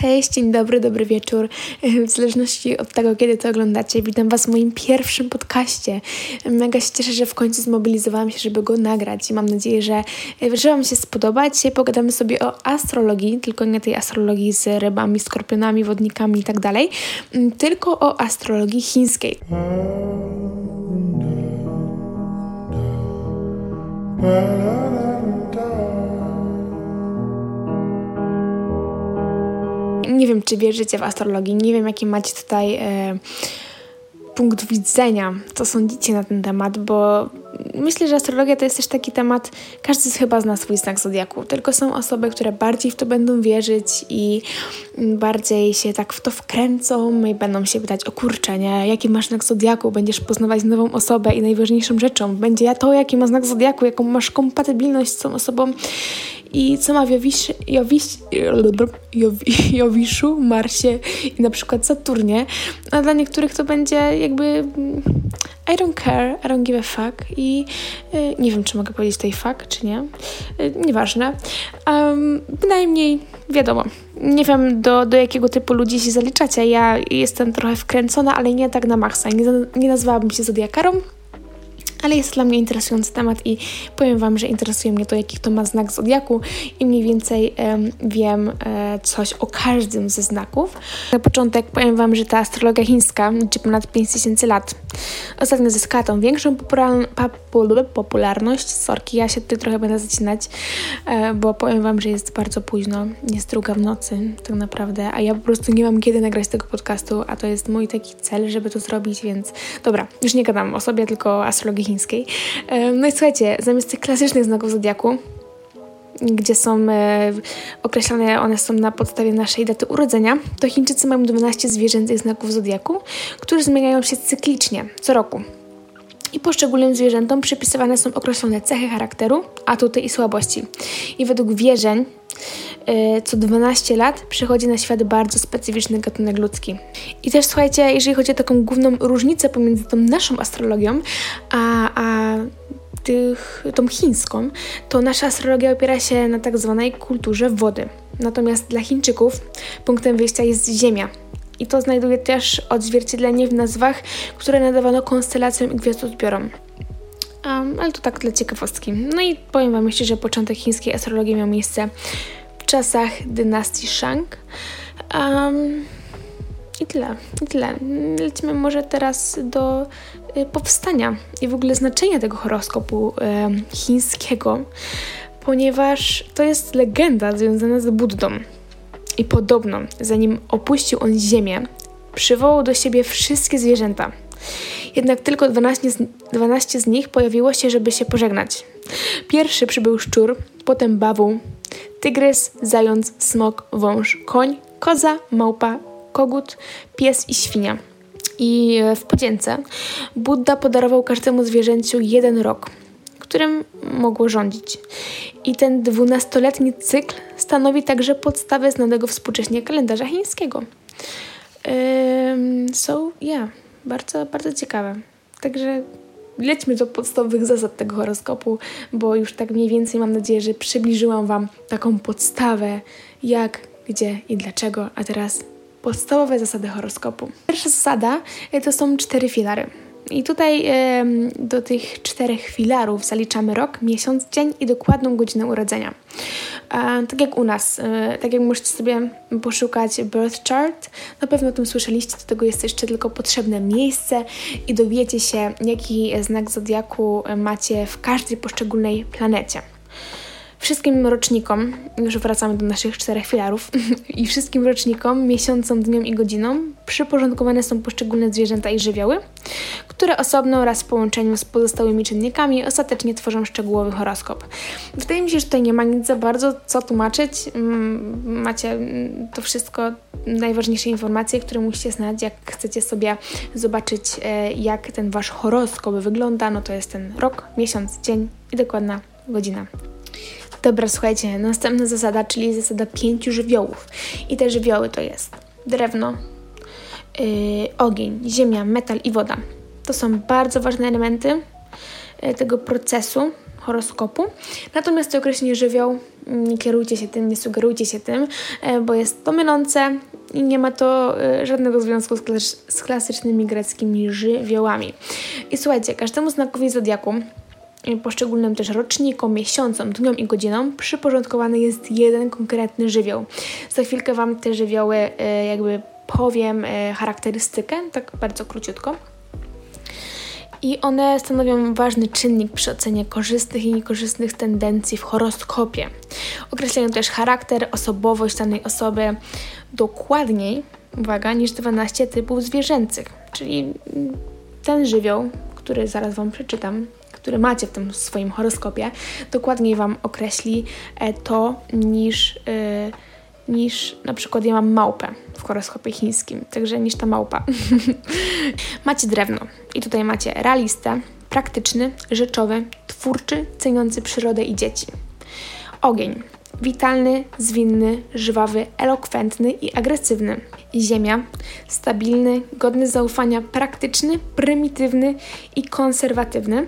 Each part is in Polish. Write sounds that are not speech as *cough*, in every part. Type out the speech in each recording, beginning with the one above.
Cześć, dzień dobry, dobry wieczór. W zależności od tego, kiedy to oglądacie, witam Was w moim pierwszym podcaście. Mega się cieszę, że w końcu zmobilizowałam się, żeby go nagrać i mam nadzieję, że, że Wam się spodoba. Dzisiaj pogadamy sobie o astrologii, tylko nie tej astrologii z rybami, skorpionami, wodnikami i tak dalej, tylko o astrologii chińskiej. Nie wiem, czy wierzycie w astrologii, nie wiem, jaki macie tutaj e, punkt widzenia, co sądzicie na ten temat, bo myślę, że astrologia to jest też taki temat, każdy chyba zna swój znak zodiaku, tylko są osoby, które bardziej w to będą wierzyć i bardziej się tak w to wkręcą i będą się pytać o kurczę, nie? Jaki masz znak zodiaku? Będziesz poznawać nową osobę i najważniejszą rzeczą będzie to, jaki ma znak zodiaku, jaką masz kompatybilność z tą osobą i co ma w Jowisz, Jowisz, Jowiszu, Marsie i na przykład Saturnie, a dla niektórych to będzie jakby I don't care, I don't give a fuck i y, nie wiem, czy mogę powiedzieć tej fuck, czy nie, y, nieważne. Um, bynajmniej wiadomo, nie wiem do, do jakiego typu ludzi się zaliczacie, ja jestem trochę wkręcona, ale nie tak na maksa, nie, nie nazwałabym się zodiakarą, ale jest dla mnie interesujący temat i powiem Wam, że interesuje mnie to, jaki to ma znak zodiaku i mniej więcej um, wiem e, coś o każdym ze znaków. Na początek powiem Wam, że ta astrologia chińska liczy ponad 5000 lat. Ostatnio zyskała tą większą popularność. Sorki, ja się tutaj trochę będę zacinać, e, bo powiem Wam, że jest bardzo późno, jest druga w nocy tak naprawdę, a ja po prostu nie mam kiedy nagrać tego podcastu, a to jest mój taki cel, żeby to zrobić, więc dobra, już nie gadam o sobie, tylko astrologii chińskiej. No i słuchajcie, zamiast tych klasycznych znaków zodiaku, gdzie są e, określane, one są na podstawie naszej daty urodzenia, to Chińczycy mają 12 zwierzęcych znaków zodiaku, które zmieniają się cyklicznie, co roku. I poszczególnym zwierzętom przypisywane są określone cechy charakteru, atuty i słabości. I według wierzeń e, co 12 lat przychodzi na świat bardzo specyficzny gatunek ludzki. I też słuchajcie, jeżeli chodzi o taką główną różnicę pomiędzy tą naszą astrologią, a, a tych, tą chińską, to nasza astrologia opiera się na tak zwanej kulturze wody. Natomiast dla Chińczyków punktem wyjścia jest Ziemia. I to znajduje też odzwierciedlenie w nazwach, które nadawano konstelacjom i gwiazdozbiorom. Um, ale to tak dla ciekawostki. No i powiem Wam jeszcze, że początek chińskiej astrologii miał miejsce w czasach dynastii Shang. Um, I tyle, i tyle. Lecimy może teraz do y, powstania i w ogóle znaczenia tego horoskopu y, chińskiego, ponieważ to jest legenda związana z Buddą. I podobno, zanim opuścił on ziemię, przywołał do siebie wszystkie zwierzęta. Jednak tylko 12 z, 12 z nich pojawiło się, żeby się pożegnać. Pierwszy przybył szczur, potem bawuł, tygrys, zając, smok, wąż, koń, koza, małpa, kogut, pies i świnia. I w podzięce Buddha podarował każdemu zwierzęciu jeden rok, którym mogło rządzić. I ten dwunastoletni cykl stanowi także podstawę znanego współcześnie kalendarza chińskiego. Um, so, yeah, bardzo, bardzo ciekawe. Także lećmy do podstawowych zasad tego horoskopu, bo już tak mniej więcej mam nadzieję, że przybliżyłam Wam taką podstawę, jak, gdzie i dlaczego. A teraz podstawowe zasady horoskopu. Pierwsza zasada e, to są cztery filary. I tutaj do tych czterech filarów zaliczamy rok, miesiąc, dzień i dokładną godzinę urodzenia. Tak jak u nas, e, tak jak możecie sobie poszukać birth chart, na pewno o tym słyszeliście, do tego jest jeszcze tylko potrzebne miejsce i dowiecie się, jaki znak zodiaku macie w każdej poszczególnej planecie. Wszystkim rocznikom, już wracamy do naszych czterech filarów, *laughs* i wszystkim rocznikom, miesiącom, dniom i godzinom przyporządkowane są poszczególne zwierzęta i żywioły, które osobno oraz w połączeniu z pozostałymi czynnikami ostatecznie tworzą szczegółowy horoskop. Wydaje mi się, że tutaj nie ma nic za bardzo co tłumaczyć. Mm, macie to wszystko, najważniejsze informacje, które musicie znać, jak chcecie sobie zobaczyć, e, jak ten wasz horoskop wygląda. No to jest ten rok, miesiąc, dzień i dokładna godzina. Dobra, słuchajcie, następna zasada, czyli zasada pięciu żywiołów. I te żywioły to jest drewno, yy, ogień, ziemia, metal i woda. To są bardzo ważne elementy yy, tego procesu horoskopu. Natomiast to określenie żywioł, nie kierujcie się tym, nie sugerujcie się tym, e, bo jest to mylące i nie ma to e, żadnego związku z, klas z klasycznymi greckimi żywiołami. I słuchajcie, każdemu znakowi zodiaku poszczególnym też rocznikom, miesiącom, dniom i godzinom przyporządkowany jest jeden konkretny żywioł. Za chwilkę Wam te żywioły e, jakby powiem e, charakterystykę, tak bardzo króciutko. I one stanowią ważny czynnik przy ocenie korzystnych i niekorzystnych tendencji w horoskopie. Określają też charakter, osobowość danej osoby dokładniej, uwaga, niż 12 typów zwierzęcych. Czyli ten żywioł, który zaraz Wam przeczytam, który macie w tym swoim horoskopie, dokładniej Wam określi e, to niż, yy, niż na przykład ja mam małpę w horoskopie chińskim, także niż ta małpa. *laughs* macie drewno i tutaj macie realistę, praktyczny, rzeczowy, twórczy, ceniący przyrodę i dzieci. Ogień. Witalny, zwinny, żwawy, elokwentny i agresywny. Ziemia. Stabilny, godny zaufania, praktyczny, prymitywny i konserwatywny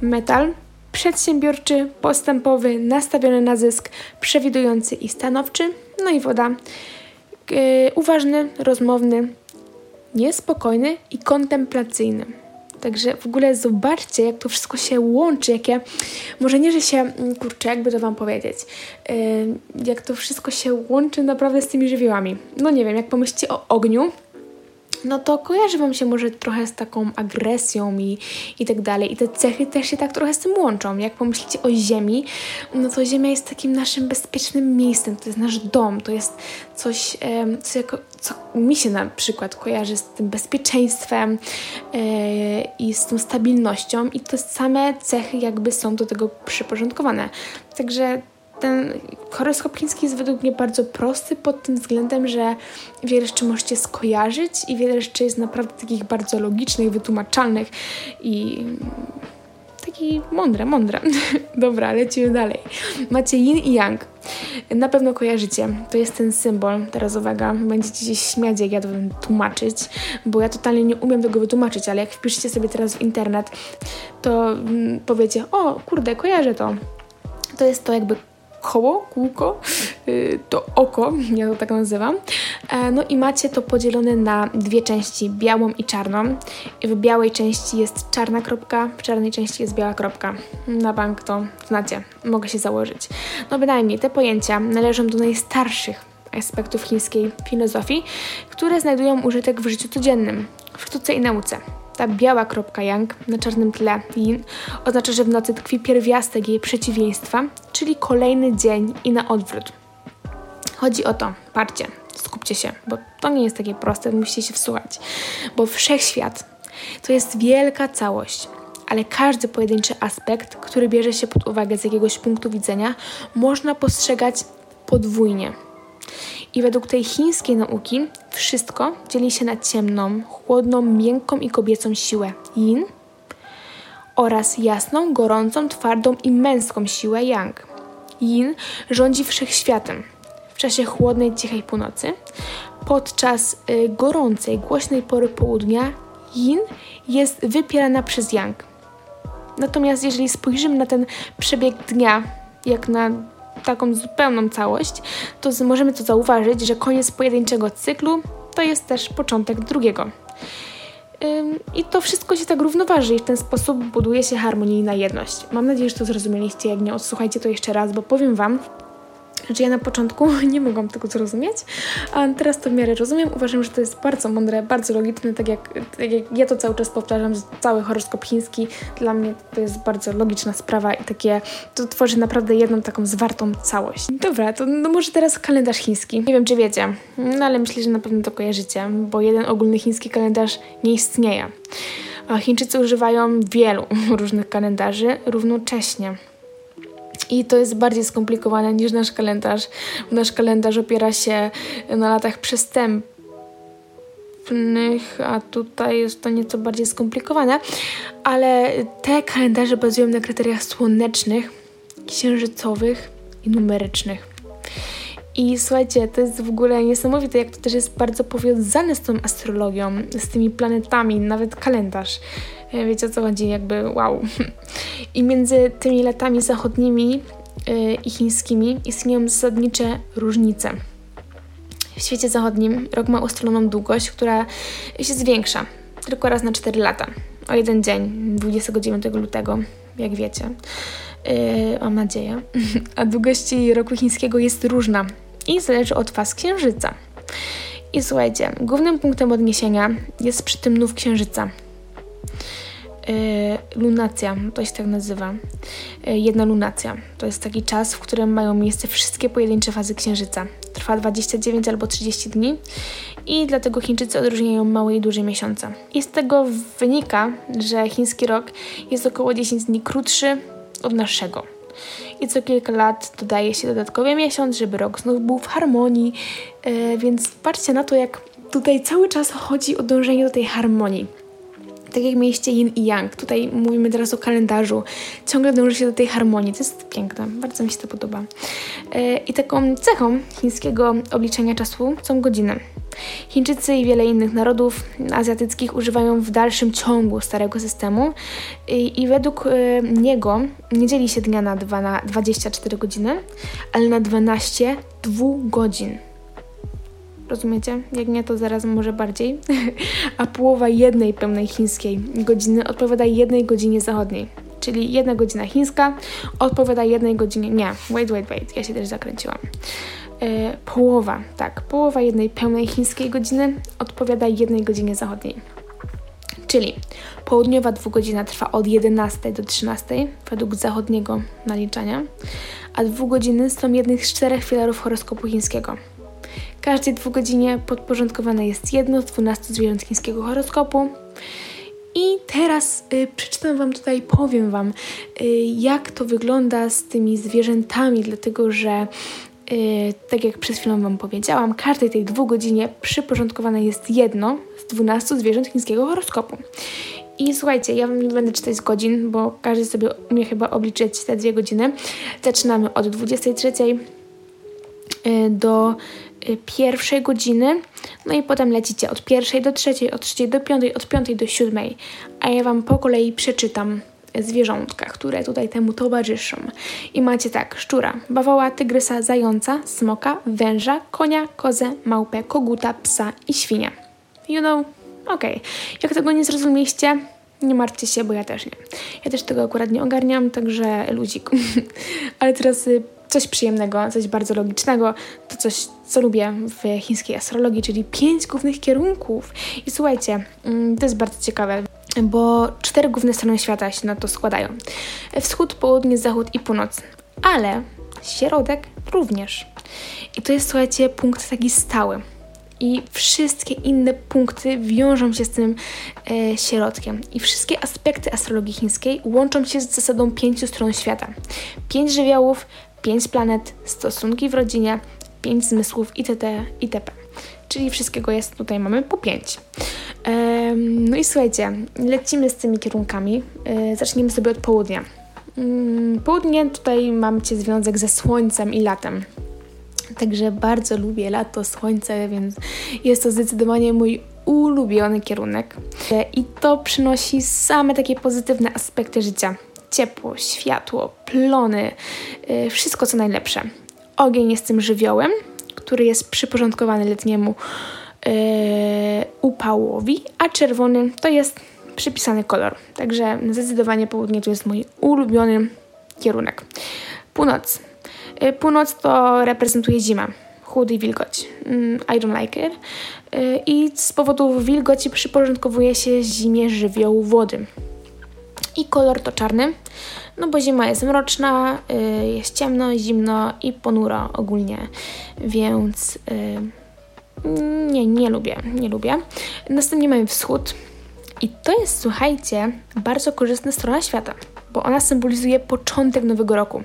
metal, przedsiębiorczy, postępowy, nastawiony na zysk, przewidujący i stanowczy, no i woda, yy, uważny, rozmowny, niespokojny i kontemplacyjny. Także w ogóle zobaczcie, jak to wszystko się łączy, jakie, może nie, że się, mm, kurczę, jakby to Wam powiedzieć, yy, jak to wszystko się łączy naprawdę z tymi żywiołami. No nie wiem, jak pomyślicie o ogniu, no to kojarzy Wam się może trochę z taką agresją i, i tak dalej. I te cechy też się tak trochę z tym łączą. Jak pomyślicie o Ziemi, no to Ziemia jest takim naszym bezpiecznym miejscem, to jest nasz dom, to jest coś, co, jako, co mi się na przykład kojarzy z tym bezpieczeństwem e, i z tą stabilnością i te same cechy jakby są do tego przyporządkowane. Także ten chiński jest według mnie bardzo prosty pod tym względem, że wiele rzeczy możecie skojarzyć i wiele rzeczy jest naprawdę takich bardzo logicznych, wytłumaczalnych i taki mądre, mądre. *laughs* Dobra, lecimy dalej. Macie yin i yang. Na pewno kojarzycie. To jest ten symbol. Teraz uwaga, będziecie się śmiać, jak ja to będę tłumaczyć, bo ja totalnie nie umiem tego wytłumaczyć, ale jak wpiszecie sobie teraz w internet, to mm, powiecie, o kurde, kojarzę to. To jest to jakby koło, kółko, y, to oko, ja to tak nazywam. E, no i macie to podzielone na dwie części, białą i czarną. W białej części jest czarna kropka, w czarnej części jest biała kropka. Na bank to znacie, mogę się założyć. No bynajmniej te pojęcia należą do najstarszych aspektów chińskiej filozofii, które znajdują użytek w życiu codziennym, w sztuce i nauce. Ta biała kropka yang na czarnym tle yin oznacza, że w nocy tkwi pierwiastek jej przeciwieństwa, czyli kolejny dzień i na odwrót. Chodzi o to, patrzcie, skupcie się, bo to nie jest takie proste, musicie się wsłuchać, bo wszechświat to jest wielka całość, ale każdy pojedynczy aspekt, który bierze się pod uwagę z jakiegoś punktu widzenia, można postrzegać podwójnie. I według tej chińskiej nauki wszystko dzieli się na ciemną, chłodną, miękką i kobiecą siłę yin oraz jasną, gorącą, twardą i męską siłę yang. Yin rządzi wszechświatem w czasie chłodnej, cichej północy. Podczas y, gorącej, głośnej pory południa yin jest wypierana przez yang. Natomiast jeżeli spojrzymy na ten przebieg dnia, jak na taką zupełną całość, to możemy to zauważyć, że koniec pojedynczego cyklu to jest też początek drugiego. I to wszystko się tak równoważy i w ten sposób buduje się harmonijna jedność. Mam nadzieję, że to zrozumieliście. Jak nie, odsłuchajcie to jeszcze raz, bo powiem Wam, znaczy ja na początku *laughs* nie mogłam tego zrozumieć, a teraz to w miarę rozumiem. Uważam, że to jest bardzo mądre, bardzo logiczne, tak jak, tak jak ja to cały czas powtarzam, cały horoskop chiński dla mnie to jest bardzo logiczna sprawa i takie, to tworzy naprawdę jedną taką zwartą całość. Dobra, to no może teraz kalendarz chiński. Nie wiem, czy wiecie, no ale myślę, że na pewno to kojarzycie, bo jeden ogólny chiński kalendarz nie istnieje. A Chińczycy używają wielu *laughs* różnych kalendarzy równocześnie. I to jest bardziej skomplikowane niż nasz kalendarz. Nasz kalendarz opiera się na latach przestępnych, a tutaj jest to nieco bardziej skomplikowane, ale te kalendarze bazują na kryteriach słonecznych, księżycowych i numerycznych. I słuchajcie, to jest w ogóle niesamowite, jak to też jest bardzo powiązane z tą astrologią, z tymi planetami, nawet kalendarz. E, wiecie o co chodzi, jakby wow. *laughs* I między tymi latami zachodnimi yy, i chińskimi istnieją zasadnicze różnice. W świecie zachodnim rok ma ustaloną długość, która się zwiększa tylko raz na 4 lata. O jeden dzień, 29 lutego, jak wiecie. Yy, mam nadzieję. *laughs* A długość roku chińskiego jest różna i zależy od faz księżyca. I słuchajcie, głównym punktem odniesienia jest przy tym nów księżyca. Yy, lunacja, to się tak nazywa. Yy, jedna lunacja. To jest taki czas, w którym mają miejsce wszystkie pojedyncze fazy księżyca. Trwa 29 albo 30 dni i dlatego Chińczycy odróżniają małe i duże miesiące. I z tego wynika, że chiński rok jest około 10 dni krótszy od naszego. I co kilka lat dodaje się dodatkowy miesiąc, żeby rok znów był w harmonii. Yy, więc patrzcie na to, jak tutaj cały czas chodzi o dążenie do tej harmonii tak jak mieliście yin i yang, tutaj mówimy teraz o kalendarzu, ciągle dąży się do tej harmonii, to jest piękne, bardzo mi się to podoba. E, I taką cechą chińskiego obliczenia czasu są godziny. Chińczycy i wiele innych narodów azjatyckich używają w dalszym ciągu starego systemu i, i według e, niego nie dzieli się dnia na, dwa, na 24 godziny, ale na 12 dwugodzin. Rozumiecie? Jak nie, to zaraz może bardziej. *laughs* A połowa jednej pełnej chińskiej godziny odpowiada jednej godzinie zachodniej. Czyli jedna godzina chińska odpowiada jednej godzinie. Nie, wait, wait, wait, ja się też zakręciłam. E, połowa, tak, połowa jednej pełnej chińskiej godziny odpowiada jednej godzinie zachodniej. Czyli południowa dwugodzina trwa od 11 do 13 według zachodniego naliczania, a dwugodziny są jednych z czterech filarów horoskopu chińskiego. Każdej dwugodzinie podporządkowane jest jedno z 12 zwierząt chińskiego horoskopu. I teraz y, przeczytam Wam tutaj, powiem Wam, y, jak to wygląda z tymi zwierzętami, dlatego że tak jak przed chwilą Wam powiedziałam, każdej tej dwugodzinie przyporządkowane jest jedno z 12 zwierząt chińskiego horoskopu. I słuchajcie, ja Wam nie będę czytać z godzin, bo każdy sobie umie chyba obliczyć te dwie godziny. Zaczynamy od 23 y, do Y, pierwszej godziny, no i potem lecicie od pierwszej do trzeciej, od trzeciej do piątej, od piątej do siódmej, a ja Wam po kolei przeczytam zwierzątka, które tutaj temu towarzyszą. I macie tak, szczura, bawoła, tygrysa, zająca, smoka, węża, konia, kozę, małpę, koguta, psa i świnia. You know? Okej. Okay. Jak tego nie zrozumieliście, nie martwcie się, bo ja też nie. Ja też tego akurat nie ogarniam, także ludzik. *laughs* Ale teraz y, coś przyjemnego, coś bardzo logicznego, to coś, co lubię w chińskiej astrologii, czyli pięć głównych kierunków. I słuchajcie, mm, to jest bardzo ciekawe, bo cztery główne strony świata się na to składają: wschód, południe, zachód i północ, ale środek również. I to jest, słuchajcie, punkt taki stały i wszystkie inne punkty wiążą się z tym e, środkiem. I wszystkie aspekty astrologii chińskiej łączą się z zasadą pięciu stron świata. Pięć żywiołów, pięć planet, stosunki w rodzinie, pięć zmysłów itd. itp. Czyli wszystkiego jest tutaj mamy po pięć. no i słuchajcie, lecimy z tymi kierunkami. E, zacznijmy sobie od południa. Mm, południe tutaj mam Cię związek ze słońcem i latem. Także bardzo lubię lato, słońce, więc jest to zdecydowanie mój ulubiony kierunek. I to przynosi same takie pozytywne aspekty życia. Ciepło, światło, plony, yy, wszystko co najlepsze. Ogień jest tym żywiołem, który jest przyporządkowany letniemu yy, upałowi, a czerwony to jest przypisany kolor. Także zdecydowanie południe to jest mój ulubiony kierunek. Północ. Y, północ to reprezentuje zima, chłód i wilgoć. Mm, I don't like it. Y, I z powodu wilgoci przyporządkowuje się zimie żywioł wody. I kolor to czarny, no bo zima jest mroczna, y, jest ciemno, zimno i ponuro ogólnie, więc nie, nie lubię, nie lubię. Następnie mamy wschód i to jest, słuchajcie, bardzo korzystna strona świata bo ona symbolizuje początek nowego roku.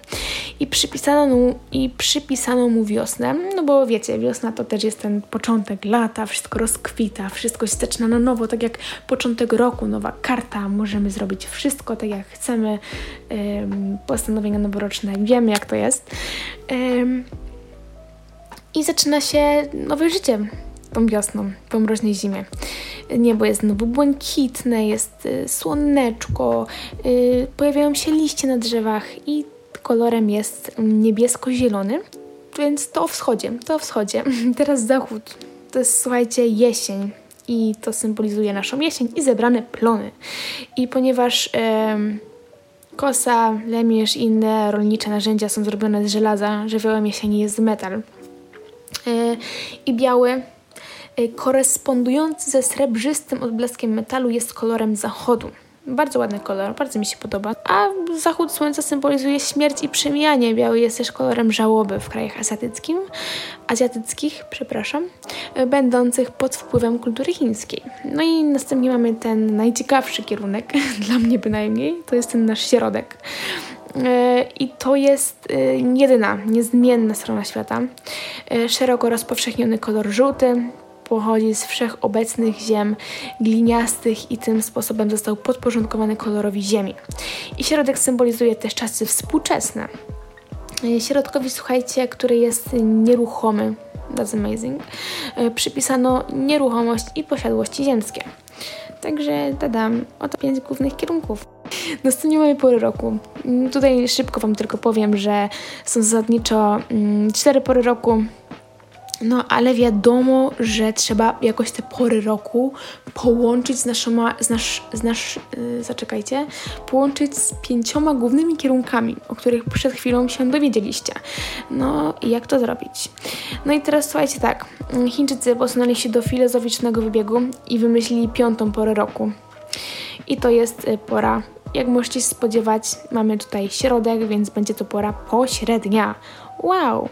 I przypisano, mu, I przypisano mu wiosnę, no bo wiecie, wiosna to też jest ten początek lata, wszystko rozkwita, wszystko się zaczyna na nowo, tak jak początek roku, nowa karta, możemy zrobić wszystko tak jak chcemy, postanowienia noworoczne, wiemy jak to jest. I zaczyna się nowe życie tą wiosną, po mroźnej zimie. Niebo jest znowu błękitne, jest y, słoneczko, y, pojawiają się liście na drzewach i kolorem jest niebiesko-zielony, więc to o wschodzie, to o wschodzie. *laughs* Teraz zachód, to jest słuchajcie jesień i to symbolizuje naszą jesień i zebrane plony. I ponieważ... Kosa, lemierz i inne rolnicze narzędzia są zrobione z żelaza, żywiołem jesieni jest metal. Yy, I biały, korespondujący ze srebrzystym odblaskiem metalu jest kolorem zachodu. Bardzo ładny kolor, bardzo mi się podoba. A zachód słońca symbolizuje śmierć i przemijanie. Biały jest też kolorem żałoby w krajach azjatyckim, azjatyckich, przepraszam, będących pod wpływem kultury chińskiej. No i następnie mamy ten najciekawszy kierunek, *laughs* dla mnie bynajmniej, to jest ten nasz środek. E, I to jest jedyna, niezmienna strona świata. Szeroko rozpowszechniony kolor żółty, pochodzi z wszechobecnych ziem gliniastych i tym sposobem został podporządkowany kolorowi Ziemi. I środek symbolizuje też czasy współczesne. Środkowi, słuchajcie, który jest nieruchomy, that's amazing, e, przypisano nieruchomość i posiadłości ziemskie. Także dodam oto pięć głównych kierunków. Następnie mamy pory roku. Mm, tutaj szybko Wam tylko powiem, że są zasadniczo mm, cztery pory roku, no, ale wiadomo, że trzeba jakoś te pory roku połączyć z naszą, z nasz, z nasz, yy, zaczekajcie, połączyć z pięcioma głównymi kierunkami, o których przed chwilą się dowiedzieliście. No, i jak to zrobić? No i teraz słuchajcie tak, Chińczycy posunęli się do filozoficznego wybiegu i wymyślili piątą porę roku. I to jest y, pora jak możecie się spodziewać, mamy tutaj środek, więc będzie to pora pośrednia. Wow!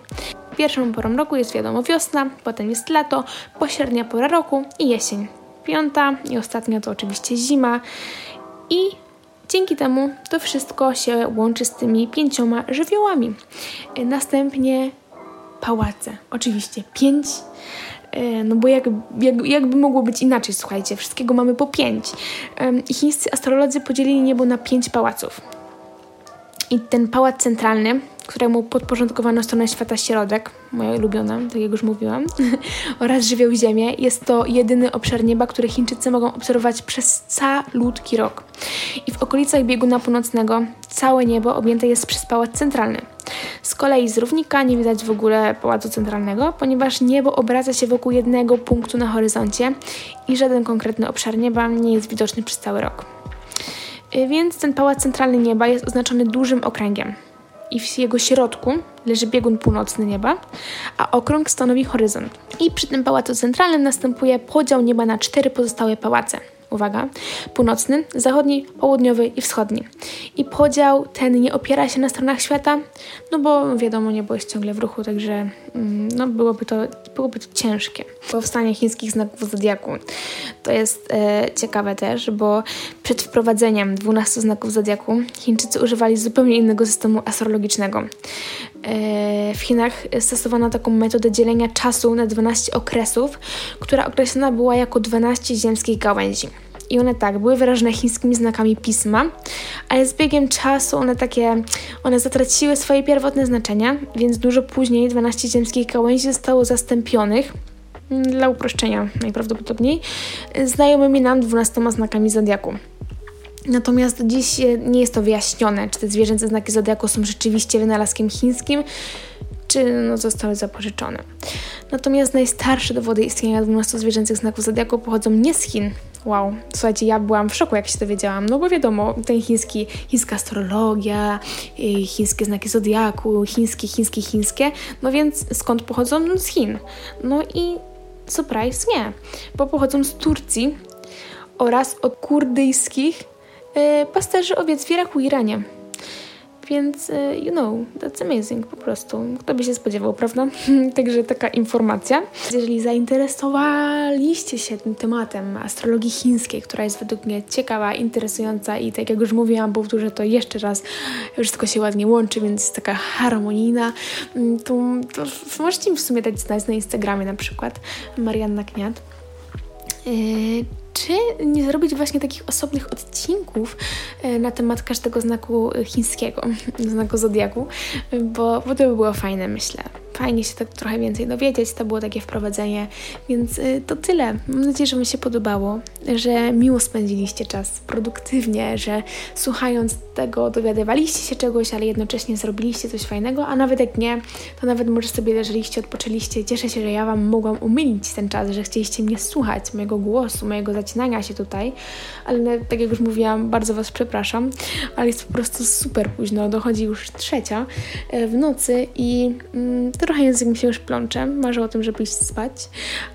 Pierwszą porą roku jest wiadomo wiosna, potem jest lato, pośrednia pora roku i jesień. Piąta i ostatnia to oczywiście zima. I dzięki temu to wszystko się łączy z tymi pięcioma żywiołami. Następnie pałace. Oczywiście pięć e, no bo jak, jak, jakby mogło być inaczej, słuchajcie, wszystkiego mamy po pięć. I chińscy astrolodzy podzielili niebo na pięć pałaców. I ten pałac centralny któremu podporządkowano stronę świata środek, moja ulubiona, tak jak już mówiłam, *laughs* oraz żywioł Ziemię. Jest to jedyny obszar nieba, który Chińczycy mogą obserwować przez calutki rok. I w okolicach bieguna północnego całe niebo objęte jest przez pałac centralny. Z kolei z równika nie widać w ogóle pałacu centralnego, ponieważ niebo obraca się wokół jednego punktu na horyzoncie i żaden konkretny obszar nieba nie jest widoczny przez cały rok. Y, więc ten pałac centralny nieba jest oznaczony dużym okręgiem i w jego środku leży biegun północny nieba, a okrąg stanowi horyzont. I przy tym pałacu centralnym następuje podział nieba na cztery pozostałe pałace. Uwaga, północny, zachodni, południowy i wschodni. I podział ten nie opiera się na stronach świata, no bo wiadomo, niebo jest ciągle w ruchu, także mm, no, byłoby, to, byłoby to ciężkie. Powstanie chińskich znaków zodiaku. To jest e, ciekawe też, bo przed wprowadzeniem 12 znaków zodiaku Chińczycy używali zupełnie innego systemu astrologicznego. E, w Chinach stosowano taką metodę dzielenia czasu na 12 okresów, która określona była jako 12 ziemskich gałęzi. I one tak, były wyrażone chińskimi znakami pisma, ale z biegiem czasu one takie, one zatraciły swoje pierwotne znaczenia, więc dużo później 12 ziemskich gałęzi zostało zastąpionych dla uproszczenia najprawdopodobniej, znajomymi nam 12 znakami zodiaku. Natomiast dziś nie jest to wyjaśnione, czy te zwierzęce znaki zodiaku są rzeczywiście wynalazkiem chińskim, czy no, zostały zapożyczone. Natomiast najstarsze dowody istnienia 12 zwierzęcych znaków zodiaku pochodzą nie z Chin. Wow, słuchajcie, ja byłam w szoku, jak się dowiedziałam, no bo wiadomo, ten chiński, chińska astrologia, y, chińskie znaki zodiaku, chińskie, chińskie, chińskie, no więc skąd pochodzą? No z Chin. No i surprise nie, bo pochodzą z Turcji oraz od kurdyjskich e, pasterzy owiec w Iraku i Iranie. Więc, e, you know, that's amazing po prostu. Kto by się spodziewał, prawda? *laughs* Także taka informacja. Jeżeli zainteresowaliście się tym tematem astrologii chińskiej, która jest według mnie ciekawa, interesująca i tak jak już mówiłam, powtórzę to jeszcze raz, wszystko się ładnie łączy, więc jest taka harmonijna, mm, to, to możecie mi w sumie dać znać na Instagramie na przykład Marianna Kniat. Czy nie zrobić właśnie takich osobnych odcinków e, na temat każdego znaku chińskiego, znaku zodiaku, bo, bo to by było fajne, myślę. Fajnie się tak trochę więcej dowiedzieć. To było takie wprowadzenie, więc y, to tyle. Mam nadzieję, że Wam się podobało, że miło spędziliście czas, produktywnie, że słuchając tego dowiadywaliście się czegoś, ale jednocześnie zrobiliście coś fajnego, a nawet jak nie, to nawet może sobie leżeliście, odpoczęliście. Cieszę się, że ja Wam mogłam umilić ten czas, że chcieliście mnie słuchać, mojego głosu, mojego zacinania się tutaj, ale tak jak już mówiłam, bardzo Was przepraszam, ale jest po prostu super późno, dochodzi już trzecia e, w nocy i mm, Trochę język mi się już plącze, marzę o tym, żeby iść spać,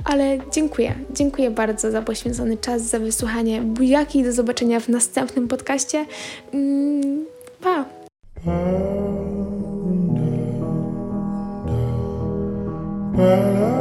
ale dziękuję. Dziękuję bardzo za poświęcony czas, za wysłuchanie bujaki do zobaczenia w następnym podcaście. Mm, pa! pa.